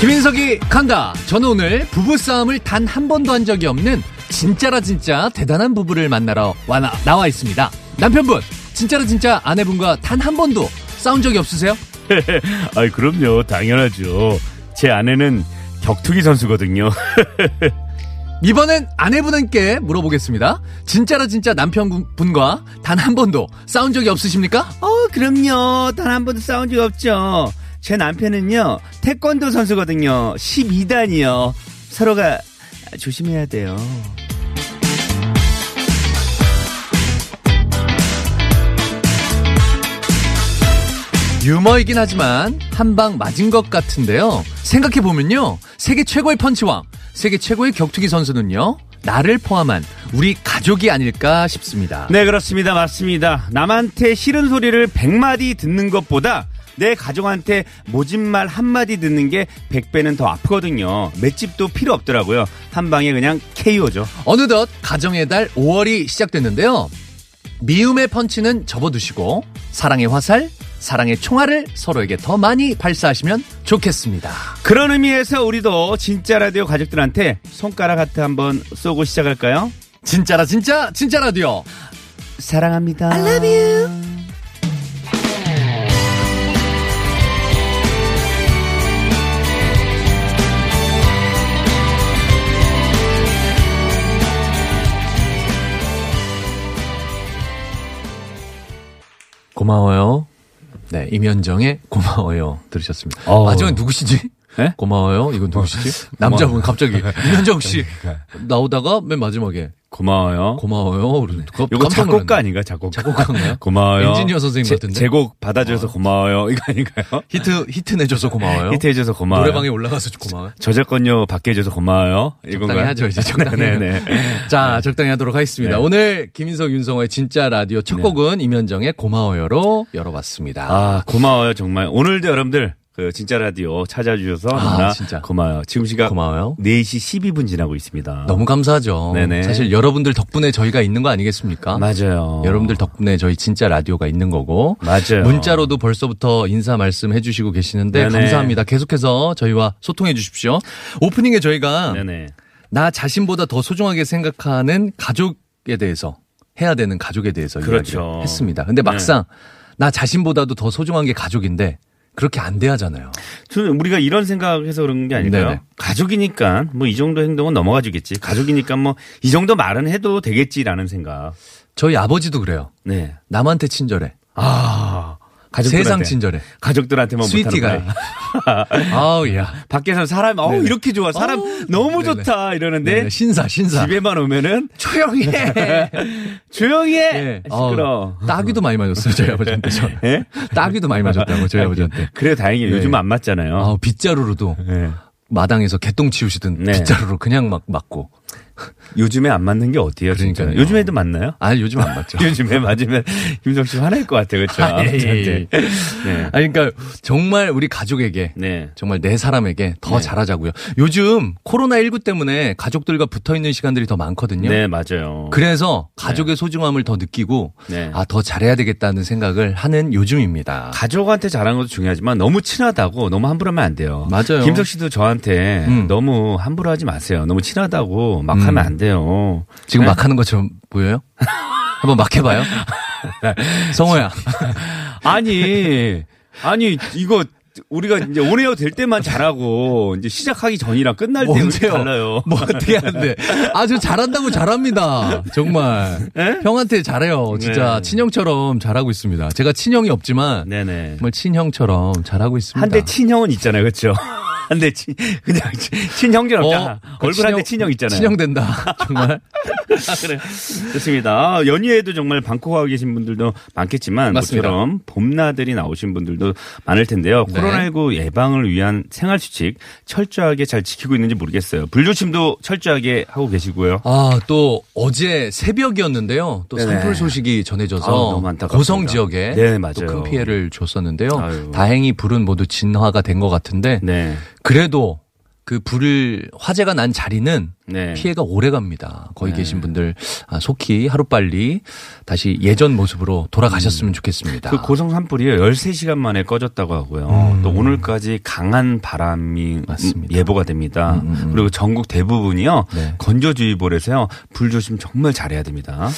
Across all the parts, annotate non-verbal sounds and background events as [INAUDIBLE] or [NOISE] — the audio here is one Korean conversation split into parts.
김인석이 간다. 저는 오늘 부부싸움을 단 한 번도 한 적이 없는 진짜라 진짜 대단한 부부를 만나러 와, 나와 있습니다. 남편분, 진짜라 진짜 아내분과 단 한 번도 싸운 적이 없으세요? [LAUGHS] 아이 그럼요 당연하죠 제 아내는 격투기 선수거든요 [LAUGHS] 이번엔 아내분께 물어보겠습니다. 진짜라 진짜 남편분과 단 한 번도 싸운 적이 없으십니까? 어 그럼요 단 한 번도 싸운 적 없죠 제 남편은요 태권도 선수거든요 12단이요 서로가 조심해야 돼요 유머이긴 하지만 한 방 맞은 것 같은데요. 생각해보면요. 세계 최고의 펀치왕, 세계 최고의 격투기 선수는요. 나를 포함한 우리 가족이 아닐까 싶습니다. 네 그렇습니다 맞습니다 남한테 싫은 소리를 100마디 듣는 것보다 내 가족한테 모진 말 한마디 듣는 게 100배는 더 아프거든요 맷집도 필요 없더라고요 한 방에 그냥 KO죠 어느덧 가정의 달 5월이 시작됐는데요. 미움의 펀치는 접어두시고 사랑의 화살, 사랑의 총알을 서로에게 더 많이 발사하시면 좋겠습니다. 그런 의미에서 우리도 진짜 라디오 가족들한테 손가락 하트 한번 쏘고 시작할까요? 진짜라 진짜 진짜 라디오. 사랑합니다. I love you. 임현정의 고마워요 들으셨습니다. 어. 마지막에 누구시지? 네? 고마워요. 이건 누구시지? 남자분 갑자기 임현정 씨 나오다가 맨 마지막에 고마워요. 고마워요. 놀랐네. 작곡가 아닌가? 작곡가. 작곡가인가요? [LAUGHS] 고마워요. 엔지니어 선생님 제- 같은데? 제 곡 받아줘서 고마워요. 이거 아닌가요? 히트 히트 내줘서 고마워요. 히트 해줘서 고마워요. 노래방에 올라가서 고마워요. 저작권료 받게 해줘서 고마워요. 적당히? 하죠 이제 적당히. 네네. [LAUGHS] 자 적당히 하도록 하겠습니다. 네. 오늘 김인석 윤성호의 진짜 라디오 첫 네. 곡은 임현정의 고마워요로 열어봤습니다. 아, 고마워요. 정말. 오늘도 여러분들, 그, 진짜 라디오 찾아주셔서 아, 진짜. 고마워요. 지금 시각 고마워요. 4시 12분 지나고 있습니다. 너무 감사하죠. 네네. 사실 여러분들 덕분에 저희가 있는 거 아니겠습니까? 맞아요. 여러분들 덕분에 저희 진짜 라디오가 있는 거고 맞아요. 문자로도 벌써부터 인사 말씀 해 주시고 계시는데 네네. 감사합니다. 계속해서 저희와 소통해 주십시오. 오프닝에 저희가 네네. 나 자신보다 더 소중하게 생각하는 가족에 대해서 해야 되는 가족에 대해서 그렇죠. 이야기를 했습니다. 근데 막상 나 자신보다도 더 소중한 게 가족인데 그렇게 안 돼하잖아요. 저는 우리가 이런 생각해서 그런 게 아닐까요? 네네. 가족이니까 뭐 이 정도 행동은 넘어가 주겠지. 가족이니까 뭐 이 정도 말은 해도 되겠지라는 생각. 저희 아버지도 그래요. 네. 남한테 친절해. 아. 가족들한테. 세상 친절해. 가족들한테만 스위티가. [LAUGHS] 아우 야. 밖에서 사람 어 네네. 이렇게 좋아. 사람 어우. 너무 네네. 좋다 이러는데 네네, 신사 신사. 집에만 오면은 조용히 해. [LAUGHS] 조용히 해. 네. 시끄러. 어우, 따귀도 많이 맞았어요, 저희 아버지한테. 저. 예? 따귀도 많이 맞았다고, 저희 아버지한테. 그래 다행이에요. 네. 요즘 안 맞잖아요. 아우, 빗자루로도 네. 마당에서 개똥 치우시던 네. 빗자루로 그냥 막 맞고. 요즘에 안 맞는 게 어때요? 진짜? 그러니까요. 요즘에도 맞나요? 아, 요즘 안 맞죠. [LAUGHS] 요즘에 맞으면 김성 씨 화낼 것 같아요. 그렇죠? 아, 예, 예, 예. 네. 아니, 그러니까 정말 우리 가족에게 네. 정말 내 사람에게 더 네. 잘하자고요. 요즘 코로나 19 때문에 가족들과 붙어 있는 시간들이 더 많거든요. 네, 맞아요. 그래서 가족의 소중함을 더 느끼고 네. 아, 더 잘해야 되겠다는 생각을 하는 요즘입니다. 가족한테 잘하는 것도 중요하지만 너무 친하다고 너무 함부로 하면 안 돼요. 맞아요. 김석 씨도 저한테 음. 너무 함부로 하지 마세요. 너무 친하다고 막 음. 하면 안 돼요. 지금 네? 막 하는 것처럼 보여요? 한번 막 해봐요. [LAUGHS] 성호야. 아니, 아니, 이거 우리가 이제 온에어 될 때만 잘하고 이제 시작하기 전이랑 끝날 때는 뭔데요? 달라요. 뭐 어떻게 하는데? 아주 잘한다고 잘합니다. 정말. 네? 형한테 잘해요. 진짜 네. 친형처럼 잘하고 있습니다. 제가 친형이 없지만 네네. 정말 친형처럼 잘하고 있습니다. 한대 친형은 있잖아요, 그렇죠? 한대 친, 그냥 친- 친형제는 없잖아. 그 얼굴 한대 친형- 있잖아요. 친형된다. 정말. [LAUGHS] 아, 그래. 좋습니다. 연휴에도 정말 방콕하고 계신 분들도 많겠지만 맞습니다. 모처럼 봄나들이 나오신 분들도 많을 텐데요. 네. 코로나19 예방을 위한 생활 수칙 철저하게 잘 지키고 있는지 모르겠어요. 불조심도 철저하게 하고 계시고요. 아, 또 어제 새벽이었는데요. 또 네네. 산불 소식이 전해져서 안타깝습니다. 고성 지역에 네, 큰 피해를 줬었는데요. 아유. 다행히 불은 모두 진화가 된 것 같은데 네. 그래도 그 불을 화재가 난 자리는 네. 피해가 오래 갑니다. 거기 네. 계신 분들 아, 속히 하루빨리 다시 예전 모습으로 돌아가셨으면 좋겠습니다. 그 고성 산불이 13시간 만에 꺼졌다고 하고요. 또 오늘까지 강한 바람이 음. 맞습니다. 예보가 됩니다. 그리고 전국 대부분이요. 네. 건조주의보라서요. 불 조심 정말 잘해야 됩니다.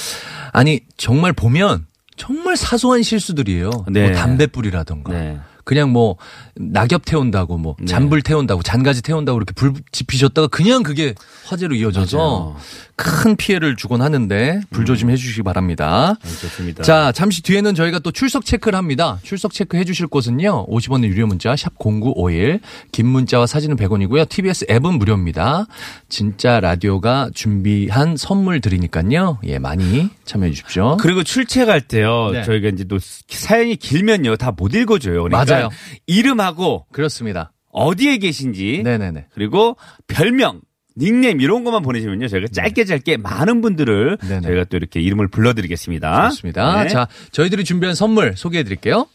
아니 정말 보면 정말 사소한 실수들이에요. 네. 뭐 담배불이라던가 네. 그냥 뭐 낙엽 태운다고 뭐 네. 잔불 태운다고 잔가지 태운다고 이렇게 불 지피셨다가 그냥 그게 화재로 이어져서 맞아요. 큰 피해를 주곤 하는데 불 조심해 주시기 바랍니다. 네, 좋습니다. 자, 잠시 뒤에는 저희가 또 출석 체크를 합니다. 출석 체크 해 주실 곳은요. 50원의 유료 문자 샵 0951. 긴 문자와 사진은 100원이고요. TBS 앱은 무료입니다. 진짜 라디오가 준비한 선물 드리니까요. 예, 많이 참여해 주십시오. 그리고 출첵할 때요. 네. 저희가 이제 또 사연이 길면요. 다 못 읽어줘요. 그러니까 맞아요. 이름하고 그렇습니다. 어디에 계신지 네, 네, 네. 그리고 별명 닉네임 이런 것만 보내시면요. 저희가 짧게 짧게 많은 분들을 네네. 저희가 또 이렇게 이름을 불러드리겠습니다. 좋습니다. 네. 자, 저희들이 준비한 선물 소개해 드릴게요.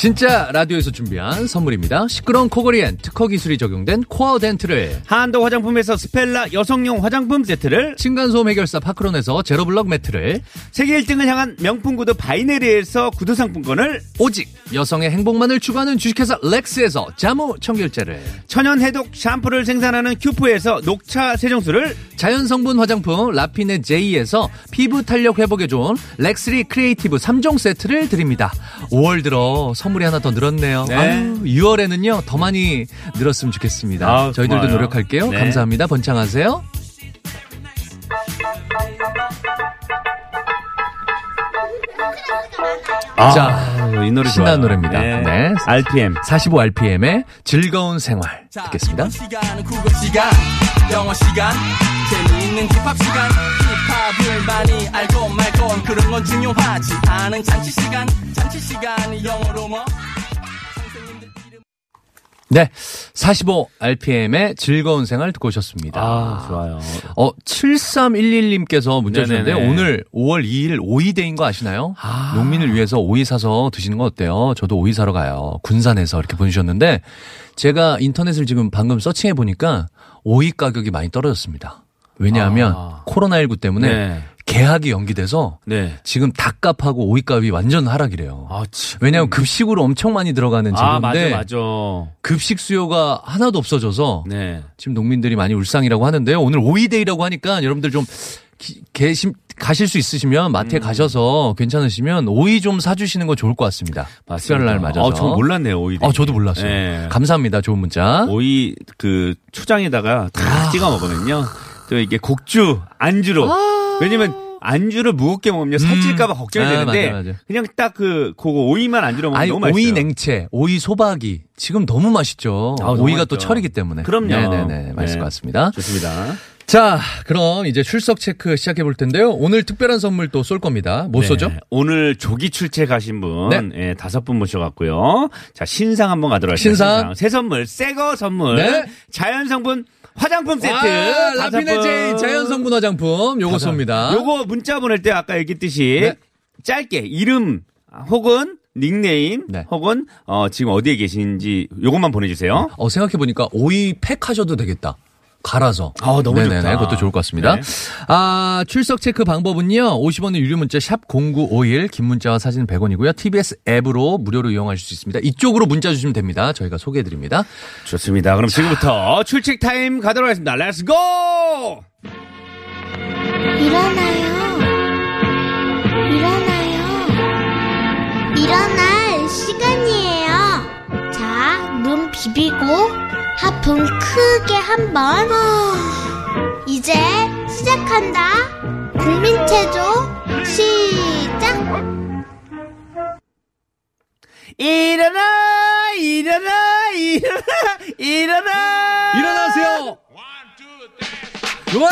진짜 라디오에서 준비한 선물입니다. 시끄러운 코골이엔 특허 기술이 적용된 코어 덴트를 한도 화장품에서 스펠라 여성용 화장품 세트를 층간소음 해결사 파크론에서 제로블럭 매트를 세계 1등을 향한 명품 구두 바이네리에서 구두 상품권을 오직 여성의 행복만을 추구하는 주식회사 렉스에서 자무 청결제를 천연 해독 샴푸를 생산하는 큐프에서 녹차 세정수를 자연성분 화장품 라피네 제이에서 피부 탄력 회복에 좋은 렉스리 크리에이티브 3종 세트를 드립니다. 5월 들어 선 물이 하나 더 늘었네요. 네. 아유, 6월에는요 더 많이 늘었으면 좋겠습니다. 아우, 저희들도 고마워요. 노력할게요. 네. 감사합니다. 번창하세요. 자, 이 노래 신나는 좋아요. 노래입니다. 네. RPM 45rpm의 즐거운 생활 듣겠습니다. 시간은 국어 시간, 영어 시간, 재미있는 힙합 시간. 힙합을 많이 알고 말고 그런 건 중요하지 않은 잔치 시간, 잔치 시간이 영어로 뭐? 네, 45rpm의 즐거운 생활 듣고 오셨습니다. 아, 좋아요. 어, 7311님께서 문자 주셨는데. 오늘 5월 2일 오이데이인 거 아시나요? 아. 농민을 위해서 오이 사서 드시는 거 어때요? 저도 오이 사러 가요. 군산에서 이렇게 보내주셨는데 제가 인터넷을 지금 방금 서칭해 보니까 오이 가격이 많이 떨어졌습니다. 왜냐하면 아. 코로나19 때문에 네. 개학이 연기돼서 네. 지금 닭값하고 오이값이 완전 하락이래요. 아, 참. 왜냐하면 급식으로 엄청 많이 들어가는 아, 맞아, 맞아. 급식 수요가 하나도 없어져서 네. 지금 농민들이 많이 울상이라고 하는데요. 오늘 오이데이라고 하니까 여러분들 좀 기- 계심 가실 수 있으시면 마트에 음. 가셔서 괜찮으시면 오이 좀 사주시는 거 좋을 것 같습니다. 특별한 날 맞아서. 어, 저 몰랐네요, 오이. 어, 저도 몰랐어요. 네. 감사합니다. 좋은 문자. 오이 그 초장에다가 다 아. 찍어 먹으면요. 또 이게 곡주, 안주로. 왜냐면 안주를 무겁게 먹으면 살찔까봐 걱정이 아, 되는데 맞아, 맞아. 그냥 딱 그 그거 오이만 안주로 먹으면 아니 너무 맛있어요. 오이 냉채, 오이 소박이 지금 너무 맛있죠. 아우, 너무 오이가 또 맛있죠. 철이기 때문에. 그럼요. 네네네 맛있을 네. 것 같습니다. 좋습니다. 자, 그럼 이제 출석 체크 시작해 볼 텐데요. 오늘 특별한 선물 또 쏠 겁니다. 뭐 쏘죠? 네, 오늘 조기 출첵하신 분 네. 예, 다섯 분 모셔갖고요. 자 신상 한번 가도록 하겠습니다. 신상. 새 선물, 새 거 선물, 네. 자연성분 화장품 세트, 아, 라피네 제이 분. 자연성분 화장품 요거. 쏩니다. 요거 문자 보낼 때 아까 얘기했듯이 네. 짧게 이름 혹은 닉네임 네. 혹은 어, 지금 어디에 계신지 요것만 보내주세요. 어, 생각해보니까 오이 팩 하셔도 되겠다. 갈아서. 아, 너무 네네네, 좋다. 그것도 좋을 것 같습니다. 네. 아, 출석 체크 방법은요. 50원의 유료 문자 샵 0951, 긴 문자와 사진 100원이고요. TBS 앱으로 무료로 이용하실 수 있습니다. 이쪽으로 문자 주시면 됩니다. 저희가 소개해 드립니다. 좋습니다. 그럼 지금부터 출첵 타임 가도록 하겠습니다. Let's go! 일어나요. 일어나요. 일어날 시간이에요. 자, 눈 비비고 하품 크게 한 번. 이제 시작한다. 국민체조 시작. 일어나 일어나 일어나 일어나 일어나세요. 좋아.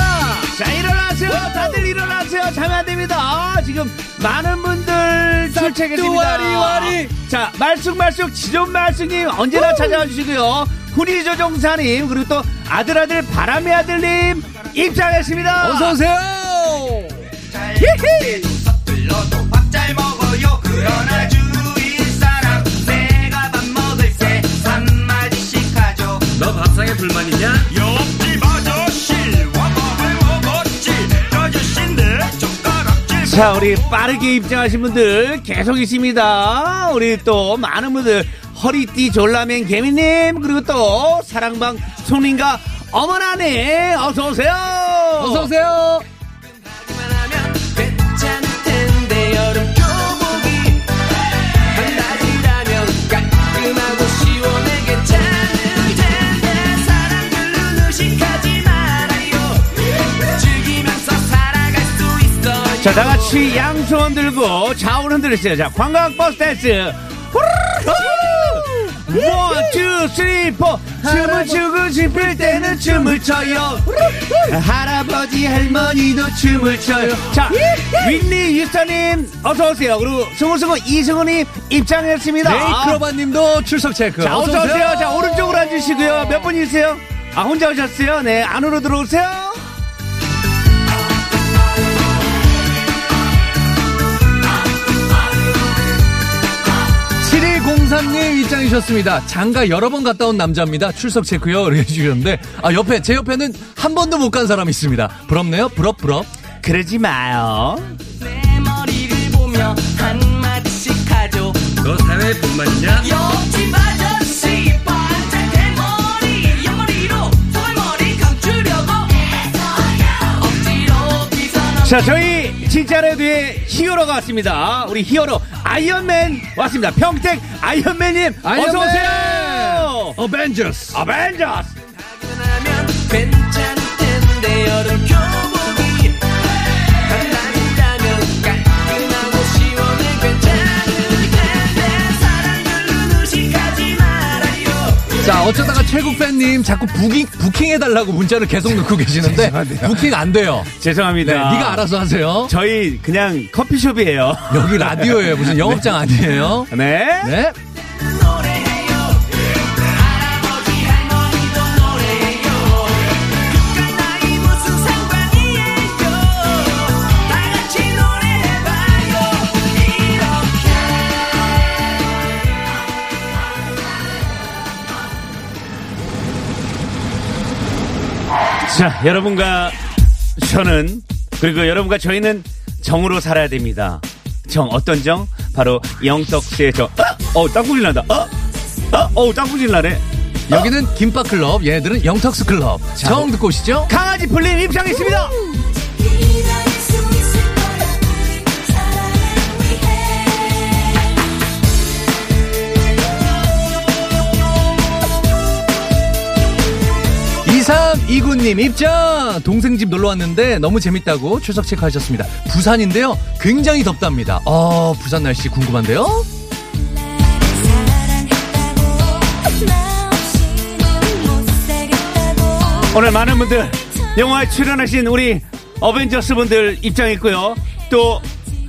자 일어나세요. 다들 일어나세요. 자면 안 됩니다. 아, 지금 많은 분들 출첵했습니다. 와리. 자 말쑥말쑥 지존 말쑥님 언제나 찾아와 주시고요. 훈이조종사님 그리고 또 아들아들 바람의 아들님 입장했습니다. 어서 오세요. 서툴러도 밥잘 먹어요. 그러나 주위 사람 내가 밥 먹을 때 한 마디씩 하죠. 너 밥상에 불만 있냐? 옆 자, 우리 빠르게 입장하신 분들 계속 있습니다. 우리 또 많은 분들 허리띠 졸라맨 개미님 그리고 또 사랑방 손님과 어머나네 어서 오세요. 어서 오세요. 자, 다 같이 양손 들고 좌우를 흔들으세요. 자, 관광버스 댄스. one, two, three, four. 춤을 추고 싶을 때는 춤을 춰요. 할아버지, 할머니도 춤을 춰요. 자, 윈니 유스터님, 어서오세요. 그리고 승우승우 이승우님 입장했습니다. 네이크로바님도 출석 체크. 자, 어서오세요. 자, 오른쪽으로 앉으시고요. 몇 분이세요? 아, 혼자 오셨어요? 네, 안으로 들어오세요. 7203님 입장이셨습니다. 장가 여러 번 갔다 온 남자입니다. 출석 체크요. 이렇게 해주셨는데, 아, 옆에, 제 옆에는 한 번도 못 간 사람이 있습니다. 부럽네요? 부럽, 부럽. 그러지 마요. 내 머리를 보며 한마디씩 하죠 너? 옆집 아저씨 반짝 대머리 옆머리로 소갈머리 감추려고 억지로 빗어넣 자, 저희 진짜 라디오의 히어로가 왔습니다. 우리 히어로 아이언맨 왔습니다. 평택 아이언맨님 아이언맨! 어서 오세요. 어벤져스. 어벤져스. 자, 어쩌다가 최국 팬님 자꾸 부킹, 부킹해달라고 문자를 계속 넣고 계시는데, 죄송한데요. 부킹 안 돼요. 죄송합니다. 네, 네가 알아서 하세요. 저희 그냥 커피숍이에요. 여기 라디오예요. 무슨 영업장 아니에요? 네. 네. 자, 여러분과 저는 그리고 여러분과 저희는 정으로 살아야 됩니다. 정 어떤 정? 바로 영떡스의 정. 어, 어 땅굴이 난다. 어, 어, 어, 땅굴이 나네. 여기는 김밥클럽, 얘네들은 영턱스 클럽. 정 듣고 오시죠? 강아지 풀림 입장했습니다. 2329님 입장! 동생 집 놀러 왔는데 너무 재밌다고 출석 체크하셨습니다. 부산인데요. 굉장히 덥답니다. 어, 부산 날씨 궁금한데요? 오늘 많은 분들 영화에 출연하신 우리 어벤져스 분들 입장했고요. 또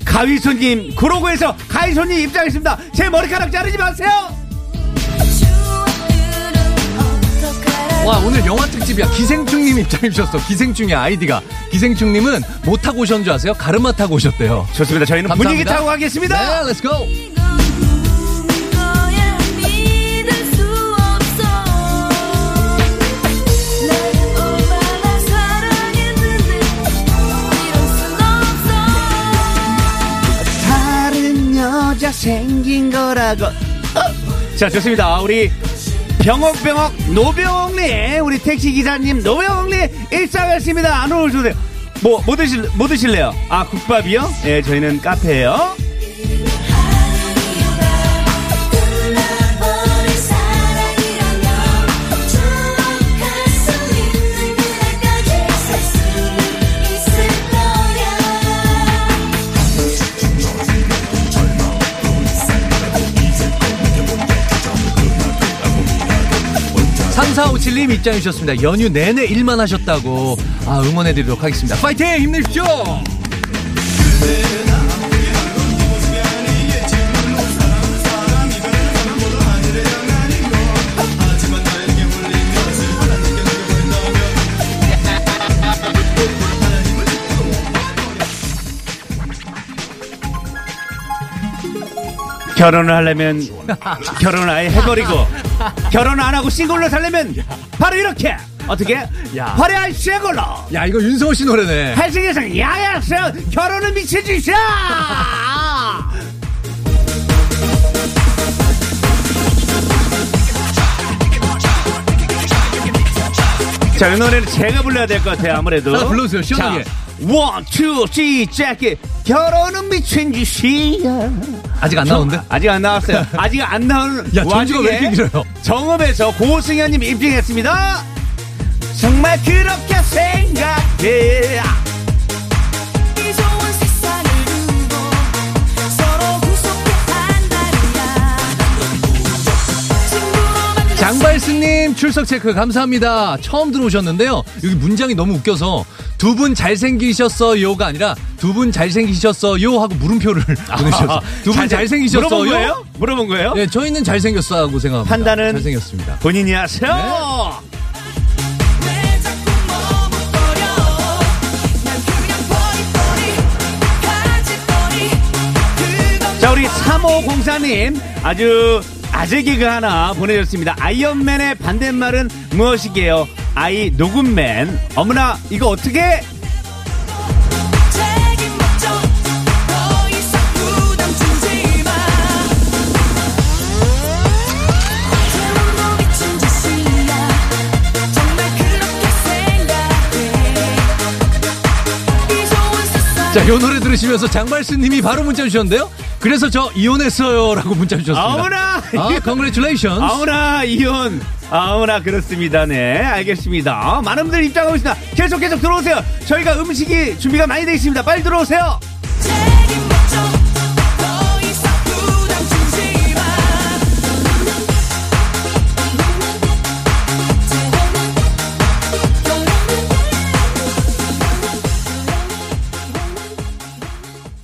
가위 손님 구로구에서 가위 손님 입장했습니다. 제 머리카락 자르지 마세요. 와, 오늘 영화 특집이야. 기생충님 입장해 주셨어. 기생충의 아이디가. 기생충님은 뭐 타고 오셨는 줄 아세요? 가르마 타고 오셨대요. 좋습니다. 저희는 감사합니다. 분위기 타고 가겠습니다. 네, let's go! 생긴 거라고. 어? 자, 좋습니다. 우리 병옥병옥 노병옥님, 우리 택시 기사님 노병옥님 일상했습니다. 안으로 오셔세요. 뭐, 뭐 드실, 뭐 드실래요? 아, 국밥이요? 예, 저희는 카페예요 3457님 입장해 주셨습니다. 연휴 내내 일만 하셨다고. 아, 응원해 드리도록 하겠습니다. 파이팅! 힘내십시오! 결혼을 하려면 결혼을 아예 해버리고 결혼 안 하고 싱글로 살려면 바로 이렇게 어떻게 야. 화려한 싱글로 야, 이거 윤성호 씨 노래네. 할승에서 야야서 결혼은 미쳐주셔 자, 이 노래는 제가 불러야 될 것 같아요, 아무래도. 불러주세요, 시원하게. 자, 원, 투, 시작. 결혼은 미친 짓이야. 아직 안 나오는데? 아직 안 나왔어요. [LAUGHS] 아직 안 나오는 야, 전주가 왜 이렇게 길어요? 정읍에서 고승현님 입증했습니다. 정말 그렇게 생각해. 장발스님 출석 체크 감사합니다. 처음 들어오셨는데요. 여기 문장이 너무 웃겨서 두 분 잘생기셨어요가 아니라 두 분 잘생기셨어요 하고 물음표를 [LAUGHS] 보내주셨어요. 두 분 잘생기셨어요? 물어본 거예요? 물어본 거예요? 네, 저희는 잘생겼어고 생각합니다. 판단은? 잘생겼습니다. 본인이 하세요. 그건 자, 우리 3504님 아주 아재 개그 하나 보내줬습니다. 아이언맨의 반대말은 무엇이게요? 아이 녹음맨. 어머나 이거 어떻게? 자, 요 노래 들으시면서 장발스님이 바로 문자 주셨는데요. 그래서 저 이혼했어요라고 문자 주셨습니다. 아무나 아, congratulations. 아무나 이혼. 아무나 그렇습니다. 네, 알겠습니다. 많은 분들 입장하고 있습니다. 계속 계속 들어오세요. 저희가 음식이 준비가 많이 되어 있습니다. 빨리 들어오세요.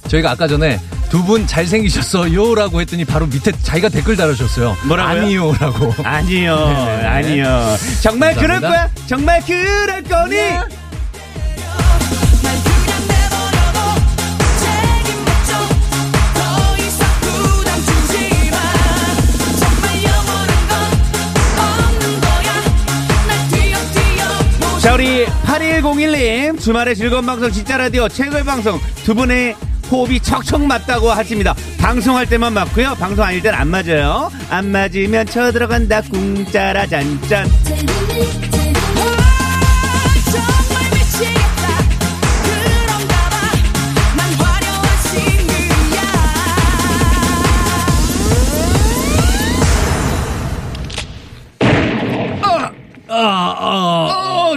저희가 아까 전에 두 분 잘생기셨어요 라고 했더니 바로 밑에 자기가 댓글 달아주셨어요. 뭐라고요? 아니요 라고. 아니요, 네. 아니요. 정말 그럴 감사합니다. 거야? 정말 그럴 거니? 자, 우리 8101님, 주말에 즐거운 방송, 진짜 라디오, 최고의 방송, 두 분의 호흡이 척척 맞다고 하십니다. 방송할 때만 맞고요. 방송 아닐 땐 안 맞아요. 안 맞으면 쳐들어간다, 궁짜라 잔짠. 정말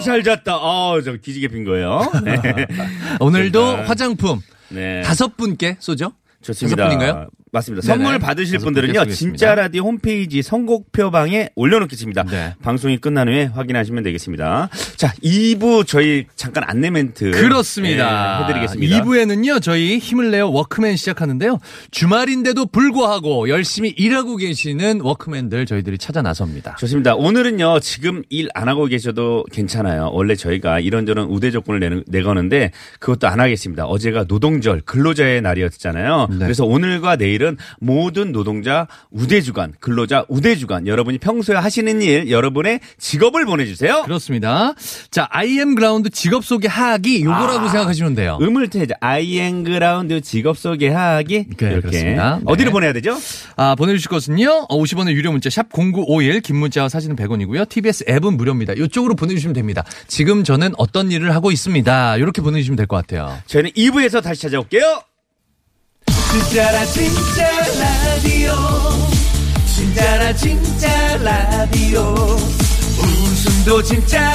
잘 잤다. 어, 저 기지개 핀 거예요. 네. [LAUGHS] 오늘도 화장품 네. 다섯 분께 쏘죠? 좋습니다. 다섯 분인가요? 맞습니다. 네네. 선물 받으실 분들은요. 진짜 라디오 홈페이지 선곡표방에 올려놓겠습니다. 네. 방송이 끝난 후에 확인하시면 되겠습니다. 자, 2부 저희 잠깐 안내 멘트. 그렇습니다. 네, 해드리겠습니다. 2부에는요, 저희 힘을 내요 워크맨 시작하는데요. 주말인데도 불구하고 열심히 일하고 계시는 워크맨들 저희들이 찾아 나섭니다. 좋습니다. 오늘은요, 지금 일 안 하고 계셔도 괜찮아요. 원래 저희가 이런저런 우대 조건을 내는, 내거는데 그것도 안 하겠습니다. 어제가 노동절, 근로자의 날이었잖아요. 네. 그래서 오늘과 내일 은 모든 노동자 우대주간, 근로자 우대주간, 여러분이 평소에 하시는 일, 여러분의 직업을 보내주세요. 그렇습니다. 자, IM 그라운드 직업 소개하기 요거라고 아. 생각하시면 돼요. 의물태자 I am ground 직업 소개하기 네, 이렇게 그렇습니다. 네. 어디로 보내야 되죠? 아, 보내주실 것은요, 50원의 유료 문자, 샵 0951, 긴 문자와 사진은 100원이고요. TBS 앱은 무료입니다. 이쪽으로 보내주시면 됩니다. 지금 저는 어떤 일을 하고 있습니다. 이렇게 보내주시면 될 것 같아요. 저희는 2부에서 다시 찾아올게요. 진짜라 진짜 라디오. 진짜라 진짜 라디오. 웃음도 진짜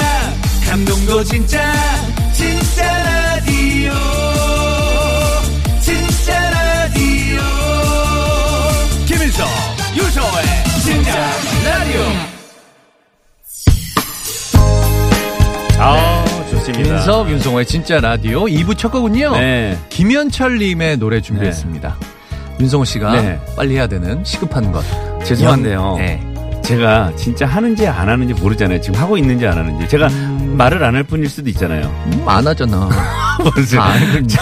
감동도 진짜 진짜 라디오. 진짜 라디오. 김일성 유소의 진짜 라디오 김인석, 윤성호의 진짜 라디오 2부 첫 곡은요. 네. 김현철님의 노래 준비했습니다. 윤성호 씨가 네. 빨리 해야 되는 시급한 것. 죄송한데요. 네. 제가 진짜 하는지 안 하는지 모르잖아요. 지금 하고 있는지 안 하는지. 제가 말을 안 할 뿐일 수도 있잖아요. 음, 안 하잖아. [LAUGHS] 무슨- 다 알고 있는데.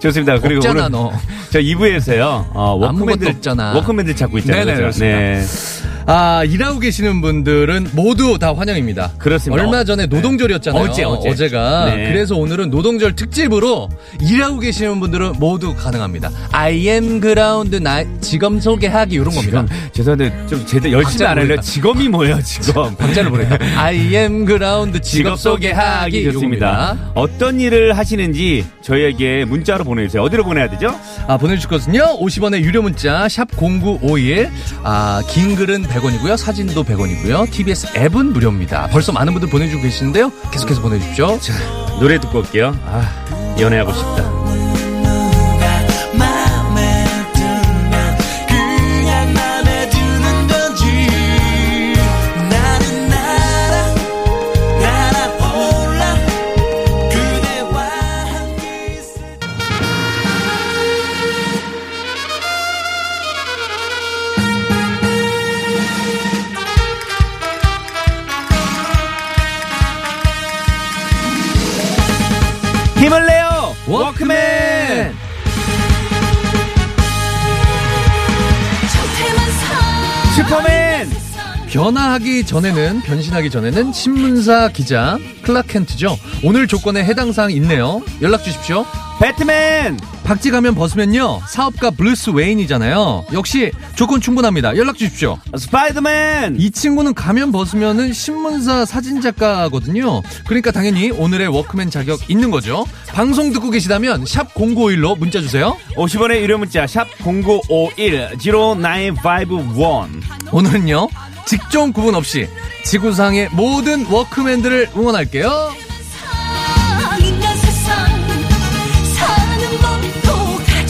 좋습니다. 그리고 없잖아, 오늘 너. 저 2부에서요. 어, 워크맨들 없잖아. 워크맨들 찾고 있잖아요. 네네, 그렇죠? 그렇습니다. 네. 아, 일하고 계시는 분들은 모두 다 환영입니다. 그렇습니다. 얼마 전에 노동절이었잖아요. 어제, 어제. 가 네. 그래서 오늘은 노동절 특집으로 일하고 계시는 분들은 모두 가능합니다. I am ground 나 직업 소개하기 이런 겁니다. 지금 죄송한데 좀 제대로 열심히 안 할래요. 직업이 뭐예요, 직업? 박자를 모르겠다. I am ground 직업 소개하기 좋습니다. 어떤 일을 하시는지 저희에게 문자로 보내주세요. 어디로 보내야 되죠? 아, 보내주실 것은요. 50원의 유료 문자 샵 0951. 아, 긴 글은 100원이고요. 사진도 100원이고요. TBS 앱은 무료입니다. 벌써 많은 분들 보내주고 계시는데요. 계속해서 보내주십시오. 노래 듣고 올게요. 아, 연애하고 싶다. 워크맨! 슈퍼맨! 변화하기 전에는 변신하기 전에는 신문사 기자 클라크 켄트죠. 오늘 조건에 해당 사항 있네요. 연락 주십시오. 배트맨! 박쥐 가면 벗으면요 사업가 브루스 웨인이잖아요. 역시 조건 충분합니다. 연락 주십시오. 스파이더맨! 이 친구는 가면 벗으면은 신문사 사진 작가거든요. 그러니까 당연히 오늘의 워크맨 자격 있는 거죠. 방송 듣고 계시다면 샵 0951로 문자 주세요. 50원의 유료 문자 샵 0951 0951 오늘은요 직종 구분 없이 지구상의 모든 워크맨들을 응원할게요.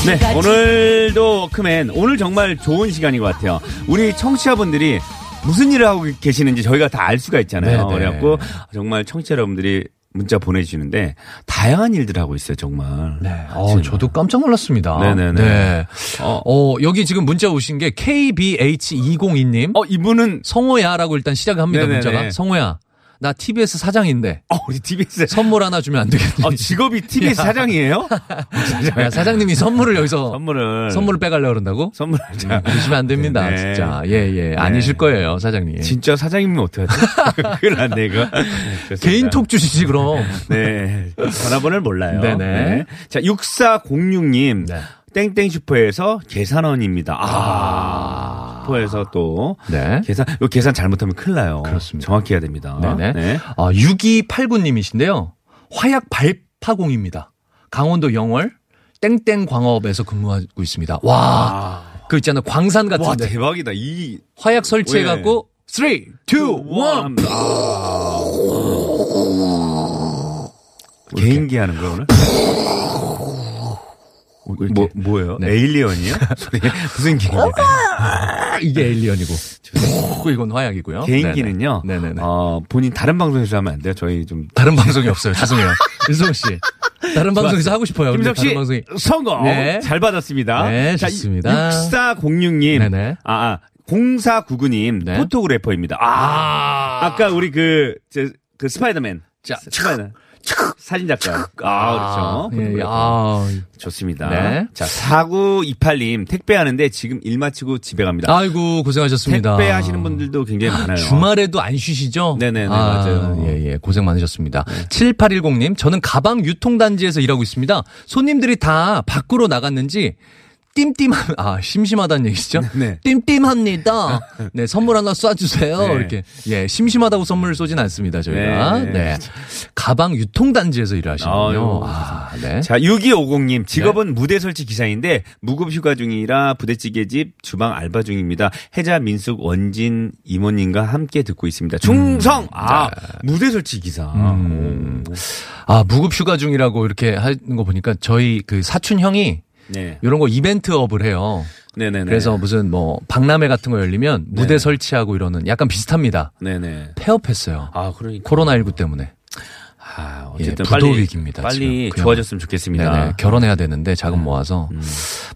네, 오늘도 워크맨 오늘 정말 좋은 시간인 것 같아요. 우리 청취자분들이 무슨 일을 하고 계시는지 저희가 다 알 수가 있잖아요. 네네. 그래갖고 정말 청취자 여러분들이 문자 보내주시는데 다양한 일들을 하고 있어요, 정말. 네, 어, 저도 깜짝 놀랐습니다. 네네네. 네. 어. 어, 여기 지금 문자 오신 게 KBH202님. 어, 이분은 성호야라고 일단 시작을 합니다, 네네네. 문자가. 성호야, 나 TBS 사장인데 어, 우리 TBS 선물 하나 주면 안 되겠니? 어, 직업이 TBS 사장이에요? [LAUGHS] 야, 사장님이 선물을 여기서 선물을 선물을 빼가려고 그런다고? 선물 자, 그러시면 안 됩니다, 네. 진짜. 예, 예. 아니실 거예요, 사장님. 진짜 사장님이면 어떡하지? [LAUGHS] 큰일 났네, 이거. 개인 톡 주시지, 그럼. 네. 전화번호를 몰라요. 네네. 자, 6406님. 네. 땡땡 슈퍼에서 계산원입니다. 아. 슈퍼에서 또. 네. 계산, 요 계산 잘못하면 큰일 나요. 그렇습니다. 정확히 해야 됩니다. 네네. 네. 아, 6289님이신데요. 화약 발파공입니다. 강원도 영월 땡땡 광업에서 근무하고 있습니다. 와, 그 있잖아요. 광산 와, 같은데. 대박이다. 이. 화약 설치해 갖고 3, 2, 1. 아. 개인기 하는 거야, 오늘? 뭐, 뭐예요? 네. 에일리언이요? [LAUGHS] 소리. 무슨? [LAUGHS] 아, 이게 에일리언이고. 오, 이건 화약이고요. 개인기는요. 네네. 네네. 어, 본인 다른 방송에서 하면 안 돼요. 저희 좀. 다른 방송이 없어요. 죄송해요. 윤성 씨. 다른 방송에서 하고 싶어요. 김석 씨 방송이. 성공 네. 잘 받았습니다. 네, 자, 좋습니다. 6406님. 네네. 아, 아 0499님 네. 포토그래퍼입니다. 아, 아, 까 우리 그, 저, 그 스파이더맨. 자, 스파이더. 사진작가. 아, 그렇죠. 예, 예. photographer. 아, 좋습니다. 네. 자, 4928님 택배하는데 지금 일 마치고 집에 갑니다. 아이고, 고생하셨습니다. 택배 하시는 분들도 굉장히 많아요. 주말에도 안 쉬시죠? 네네네, 아, 맞아요. 네. 예, 예. 고생 많으셨습니다. 7810님, 저는 가방 유통단지에서 일하고 있습니다. 손님들이 다 밖으로 나갔는지, 띨띨한, 아, 심심하다는 얘기시죠? 네. 띨띨합니다. 네, 선물 하나 쏴주세요. 네. 이렇게. 예, 심심하다고 선물을 쏘진 않습니다, 저희가. 네. 네. 가방 유통단지에서 일하시는군요. 아, 네. 자, 6250님, 직업은 무대 설치 기사인데, 무급 휴가 중이라 부대찌개집 주방 알바 중입니다. 혜자, 민숙, 원진, 이모님과 함께 듣고 있습니다. 충성! 아, 무대 설치 기사. 음. 오. 아, 무급 휴가 중이라고 이렇게 하는 거 보니까 저희 그 사촌 형이 네. 이런 거 이벤트업을 해요. 네네네. 그래서 무슨 뭐 박람회 같은 거 열리면 무대 설치하고 이러는 약간 비슷합니다. 네네. 폐업했어요. 아, 그러니까. 코로나 19 때문에. 아, 예, 어쨌든 부도 빨리 위기입니다, 빨리 지금. 좋아졌으면 좋겠습니다. 네네, 결혼해야 되는데 자금 모아서 음.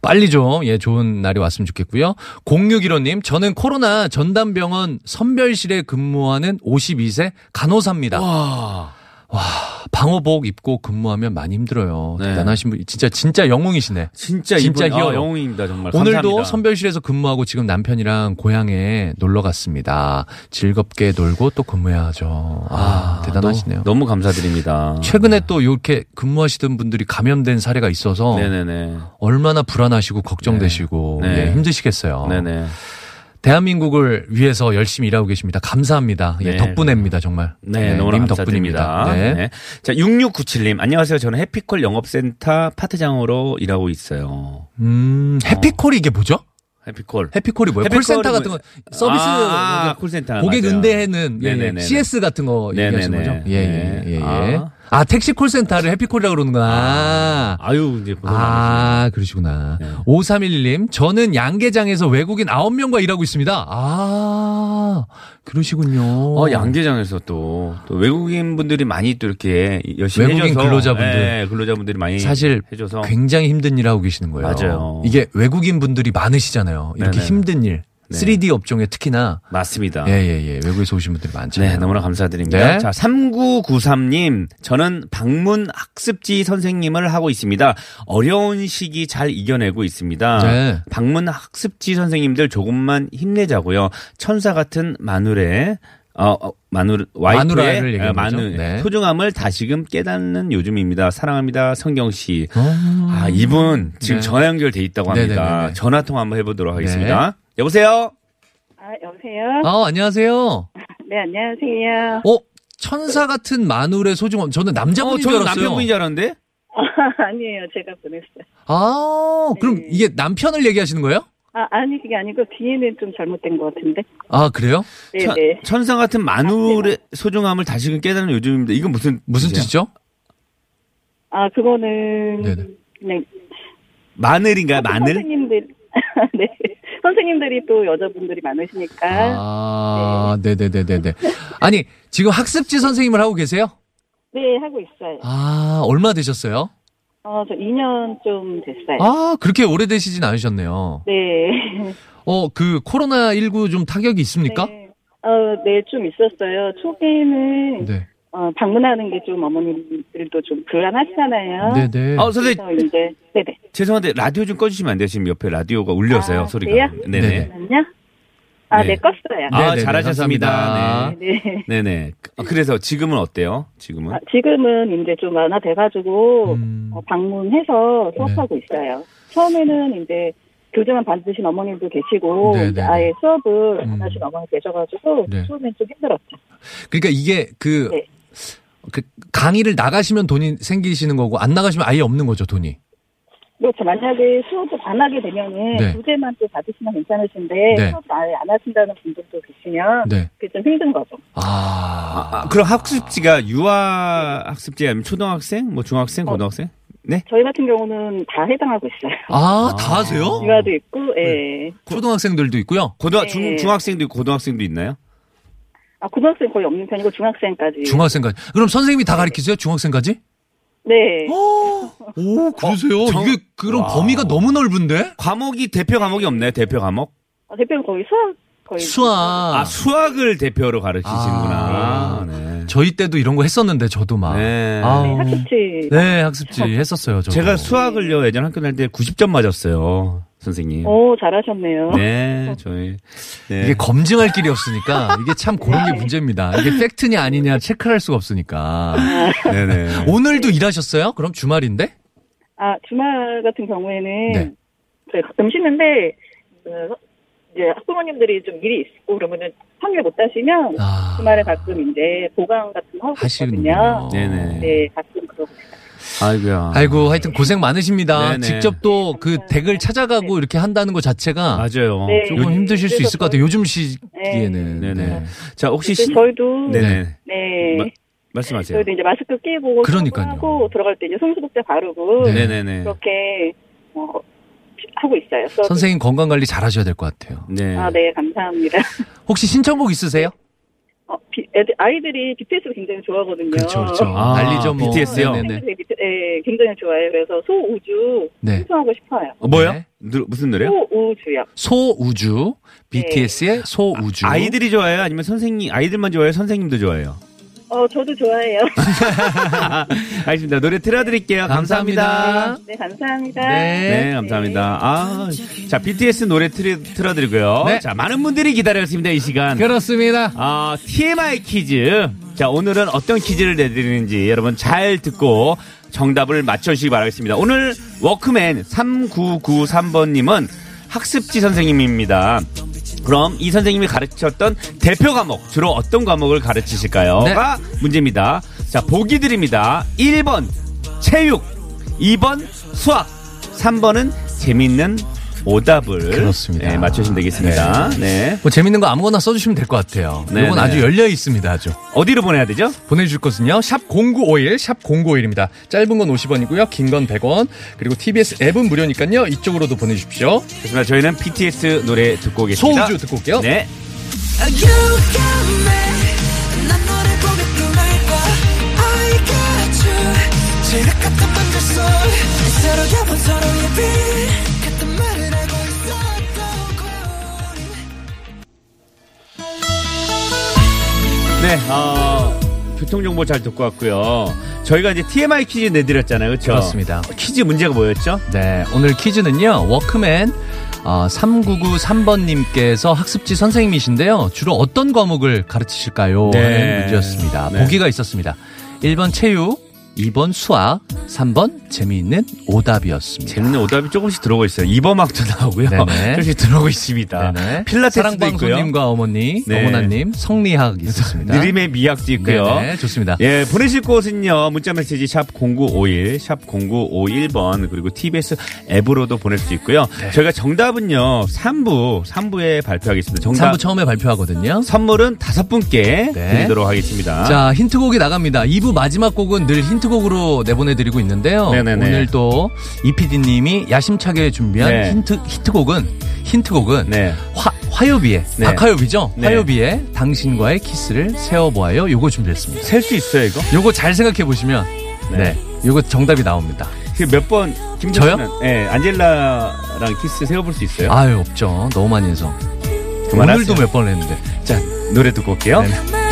빨리 좀 예 좋은 날이 왔으면 좋겠고요. 0615님 저는 코로나 전담병원 선별실에 근무하는 52세 간호사입니다. 와. 방호복 입고 근무하면 많이 힘들어요. 네. 대단하신 분 진짜 진짜 영웅이시네. 진짜 진짜 이분, 아. 영웅입니다 정말. 오늘도 감사합니다. 선별실에서 근무하고 지금 남편이랑 고향에 놀러 갔습니다. 즐겁게 놀고 또 근무해야죠. 아, 대단하시네요. 너무, 너무 감사드립니다. 최근에 또 이렇게 근무하시던 분들이 감염된 사례가 있어서 네네네. 얼마나 불안하시고 걱정되시고 네. 예, 힘드시겠어요. 네네. 대한민국을 위해서 열심히 일하고 계십니다. 감사합니다. 예, 네. 덕분입니다, 정말. 네, 너무 님. 덕분입니다. 네. 네. 자, 6697님. 안녕하세요. 저는 해피콜 영업센터 파트장으로 일하고 있어요. 음, 해피콜이 이게 뭐죠? 해피콜. 해피콜이 뭐예요? 콜센터 같은 뭐- 거 서비스 아, 아, 콜센터. 고객 맞아요. 응대하는 예, 예. 네네네네. CS 같은 거 얘기하시는 네네네. 거죠? 예, 예, 예, 예. 네. 아, 택시 콜센터를 해피콜이라고 그러는구나. 아 유, 이제 고생. 아, 그러시구나. 네. 5311님, 저는 양계장에서 외국인 9명과 일하고 있습니다. 아, 그러시군요. 어, 양계장에서 또, 또 외국인 분들이 많이 또 이렇게 열심히 외국인 해줘서 근로자분들. 네, 근로자분들이 많이 사실 해줘서 굉장히 힘든 일 하고 계시는 거예요. 맞아요. 이게 외국인 분들이 많으시잖아요. 이렇게 네네. 힘든 일. 네. 3D 업종에 특히나 맞습니다. 예, 예, 예. 외국에서 오신 분들이 많잖아요. 네, 너무나 감사드립니다. 네. 자, 3993님, 저는 방문 학습지 선생님을 하고 있습니다. 어려운 시기 잘 이겨내고 있습니다. 네. 방문 학습지 선생님들 조금만 힘내자고요. 천사 같은 마누레, 어, 어, 마누, 와이프의 어, 마누? 네. 소중함을 다시금 깨닫는 요즘입니다. 사랑합니다. 성경 씨. 어. 아, 이분 지금 네. 전화 연결돼 있다고 합니다. 네네네네. 전화 통화 한번 해보도록 하겠습니다. 여보세요? 아, 여보세요? 아, 안녕하세요. [LAUGHS] 네, 안녕하세요. 어, 천사 같은 마누의 소중함. 저는 남자분인 어, 줄 알았어요. 남편분인 줄 알았는데? [LAUGHS] 아니에요. 제가 보냈어요. 아, 그럼 네. 이게 남편을 얘기하시는 거예요? 아, 아니, 그게 아니고 뒤에는 좀 잘못된 것 같은데. 아, 그래요? 네, 천- 네. 천사 같은 마누의 소중함을 다시금 깨닫는 요즘입니다. 이건 무슨 무슨? 뜻이죠? 아, 그거는. 네네. 네. 마늘인가요? 마늘? 선생님들, [LAUGHS] 네. 선생님들이 또 여자분들이 많으시니까. 아, 네 네 네 네 네. 아니, 지금 학습지 선생님을 하고 계세요? 네, 하고 있어요. 아, 얼마 되셨어요? 어, 저 2년 좀 됐어요. 아, 그렇게 오래 되시진 않으셨네요. 네. 어, 그 코로나 19 좀 타격이 있습니까? 네. 어, 네, 좀 있었어요. 초기에는, 네. 어, 방문하는 게 좀 어머님들도 좀 불안하시잖아요. 네네. 어, 선생님, 그래서 이제, 네네. 죄송한데 라디오 좀 꺼주시면 안 돼요? 지금 옆에 라디오가 울려서요, 아, 소리가. 그래요? 네네. 네네. 잠깐만요. 아, 네. 네, 껐어요. 아, 네네네, 잘하셨습니다. 감사합니다. 네. 네. 네 네. 아, 그래서 지금은 어때요? 지금은? 아, 지금은 이제 좀 완화돼가지고 음. 어, 방문해서 수업하고 있어요. 처음에는 이제 교재만 받으신 어머님도 계시고 아예 수업을 음. 안 하신 어머니 계셔가지고 네. 처음엔 좀 힘들었죠. 그러니까 이게 그, 네. 그 강의를 나가시면 돈이 생기시는 거고 안 나가시면 아예 없는 거죠, 돈이. 그렇죠. 만약에 수업을 안 하게 되면은 네. 교재만 또 받으시면 괜찮으신데 네. 수업 아예 안 하신다는 분들도 계시면 네. 그게 좀 힘든 거죠. 아. 아, 그럼 학습지가 유아 학습지 아니면 초등학생? 뭐 중학생? 어. 고등학생? 네? 저희 같은 경우는 다 해당하고 있어요. 아, 다 하세요? 유아도 있고, 예. 초등학생들도 있고요. 고등 네. 중 중학생도 있고 고등학생도 있나요? 아, 고등학생 거의 없는 편이고 중학생까지. 중학생까지. 그럼 선생님이 다 가르치세요? 중학생까지? 네. 오, 그러세요? 정- 이게 그럼 와. 범위가 너무 넓은데? 과목이 대표 과목이 없나요? 대표 과목? 아, 대표는 거의 수학 거의 수학. 아, 수학을 대표로 가르치시는구나. 네. 저희 때도 이런 거 했었는데 저도 막. 네. 아우. 네, 학습지. 네, 학습지 했었어요. 저도. 제가 수학을요 예전 학교 다닐 때 90점 맞았어요 선생님. 오, 잘하셨네요. 네, 저희 네. 이게 검증할 길이 없으니까 이게 참 그런 게 문제입니다. 이게 팩트냐 아니냐 체크할 수가 없으니까. 네네. 오늘도 일하셨어요? 그럼 주말인데? 아, 주말 같은 경우에는 네. 저희 가끔 쉬는데 그, 이제 학부모님들이 좀 일이 있고 그러면은 평일 못 하시면 아. 주말에 가끔 이제 보강 같은 거. 있거든요. 네네. 네, 가끔. 아이고야. 아이고, 하여튼 고생 많으십니다. 네네. 직접 또 그 댁을 찾아가고 이렇게 한다는 것 자체가 맞아요. 네. 조금 힘드실 수 있을 것 같아요. 요즘 시기에는. 네 네. 네. 자 혹시 시... 저희도 네. 네네. 네. 마- 말씀하세요. 저희도 이제 마스크 끼고 그러니까요. 하고 들어갈 때 이제 손소독제 바르고 네. 네네네. 그렇게 어, 하고 있어요. 수업을. 선생님 건강 관리 잘 하셔야 될 것 같아요. 네. 아, 네, 감사합니다. 혹시 신청곡 있으세요? 애들, 아이들이 BTS를 굉장히 좋아하거든요. 그렇죠, 그렇죠. 아, 난리죠, 뭐. BTS 요? 네네네. 네, BT- 네, 굉장히 좋아해요. 그래서 소우주 네. 신청하고 싶어요. 어, 뭐요? 네. 누- 무슨 노래요? 소우주요. 소우주. BTS의 소우주. 아 이들이 좋아해요? 아니면 선생님, 아이들만 좋아해요? 선생님도 좋아해요? 어, 저도 좋아해요. [LAUGHS] 알겠습니다. 노래 틀어드릴게요. 감사합니다. 감사합니다. 네, 감사합니다. 네. 네, 감사합니다. 아, 자, BTS 노래 틀, 틀어드리고요. 네. 자, 많은 분들이 기다렸습니다, 이 시간. 그렇습니다. 아, TMI 퀴즈. 자, 오늘은 어떤 퀴즈를 내드리는지 여러분 잘 듣고 정답을 맞춰주시기 바라겠습니다. 오늘 워크맨 3993번님은 학습지 선생님입니다. 그럼 이 선생님이 가르쳤던 대표 과목, 주로 어떤 과목을 가르치실까요? 네. 가 문제입니다. 자, 보기 드립니다. 1번 체육, 2번 수학, 3번은 재밌는 오답을 그렇습니다. 네, 맞추시면 되겠습니다. 네. 뭐 재밌는 거 아무거나 써주시면 될 것 같아요. 네, 이건 네. 아주 열려 있습니다, 아주. 어디로 보내야 되죠? 보내주실 것은요. 샵 0951, 샵 0951입니다. 짧은 건 50원이고요. 긴 건 100원. 그리고 TBS 앱은 무료니까요. 이쪽으로도 보내주십시오. 그렇습니다. 저희는 BTS 노래 듣고 오겠습니다. 소우주 듣고 올게요. 네. 네, 어, 교통정보 잘 듣고 왔고요. 저희가 이제 TMI 퀴즈 내드렸잖아요. 그렇죠? 그렇습니다. 퀴즈 문제가 뭐였죠? 네, 오늘 퀴즈는요. 워크맨 어, 3993번님께서 학습지 선생님이신데요. 주로 어떤 과목을 가르치실까요? 네. 하는 문제였습니다. 네. 보기가 있었습니다. 1번 체육, 2번 수학, 3번 재미있는 오답이었습니다. 재밌는 오답이 조금씩 들어오고 있어요. 이버막도 나오고요. 네네. [LAUGHS] 조금씩 들어오고 있습니다. 네네. 필라테스도 있고요. 사랑방송님과 어머니, 네. 어머나님, 성리학 있었습니다. [LAUGHS] 느림의 미학도 있고요. 네네, 좋습니다. 예, 보내실 곳은요. 문자메시지 샵 0951, 샵 0951번, 그리고 TBS 앱으로도 보낼 수 있고요. 네. 저희가 정답은요. 3부, 3부에 발표하겠습니다. 정답. 3부 처음에 발표하거든요. 선물은 다섯 분께 네. 드리도록 하겠습니다. 자, 힌트곡이 나갑니다. 2부 마지막 곡은 늘 힌트 곡으로 내보내드리고 있는데요. 네네네. 오늘 또 이PD님이 야심차게 준비한 네. 힌트, 히트곡은, 힌트곡은 네. 화, 화요비의, 네. 박화요비죠? 네. 화요비의 당신과의 키스를 세어보아요. 요거 준비했습니다. 셀 수 있어요, 이거? 요거 잘 생각해 보시면, 네. 네. 요거 정답이 나옵니다. 그몇 번, 김 저요? 예, 안젤라랑 키스 세어볼 수 있어요? 아유, 없죠. 너무 많이 해서. 그만하세요. 오늘도 몇 번 했는데. 자, 노래 듣고 올게요. 네네. 말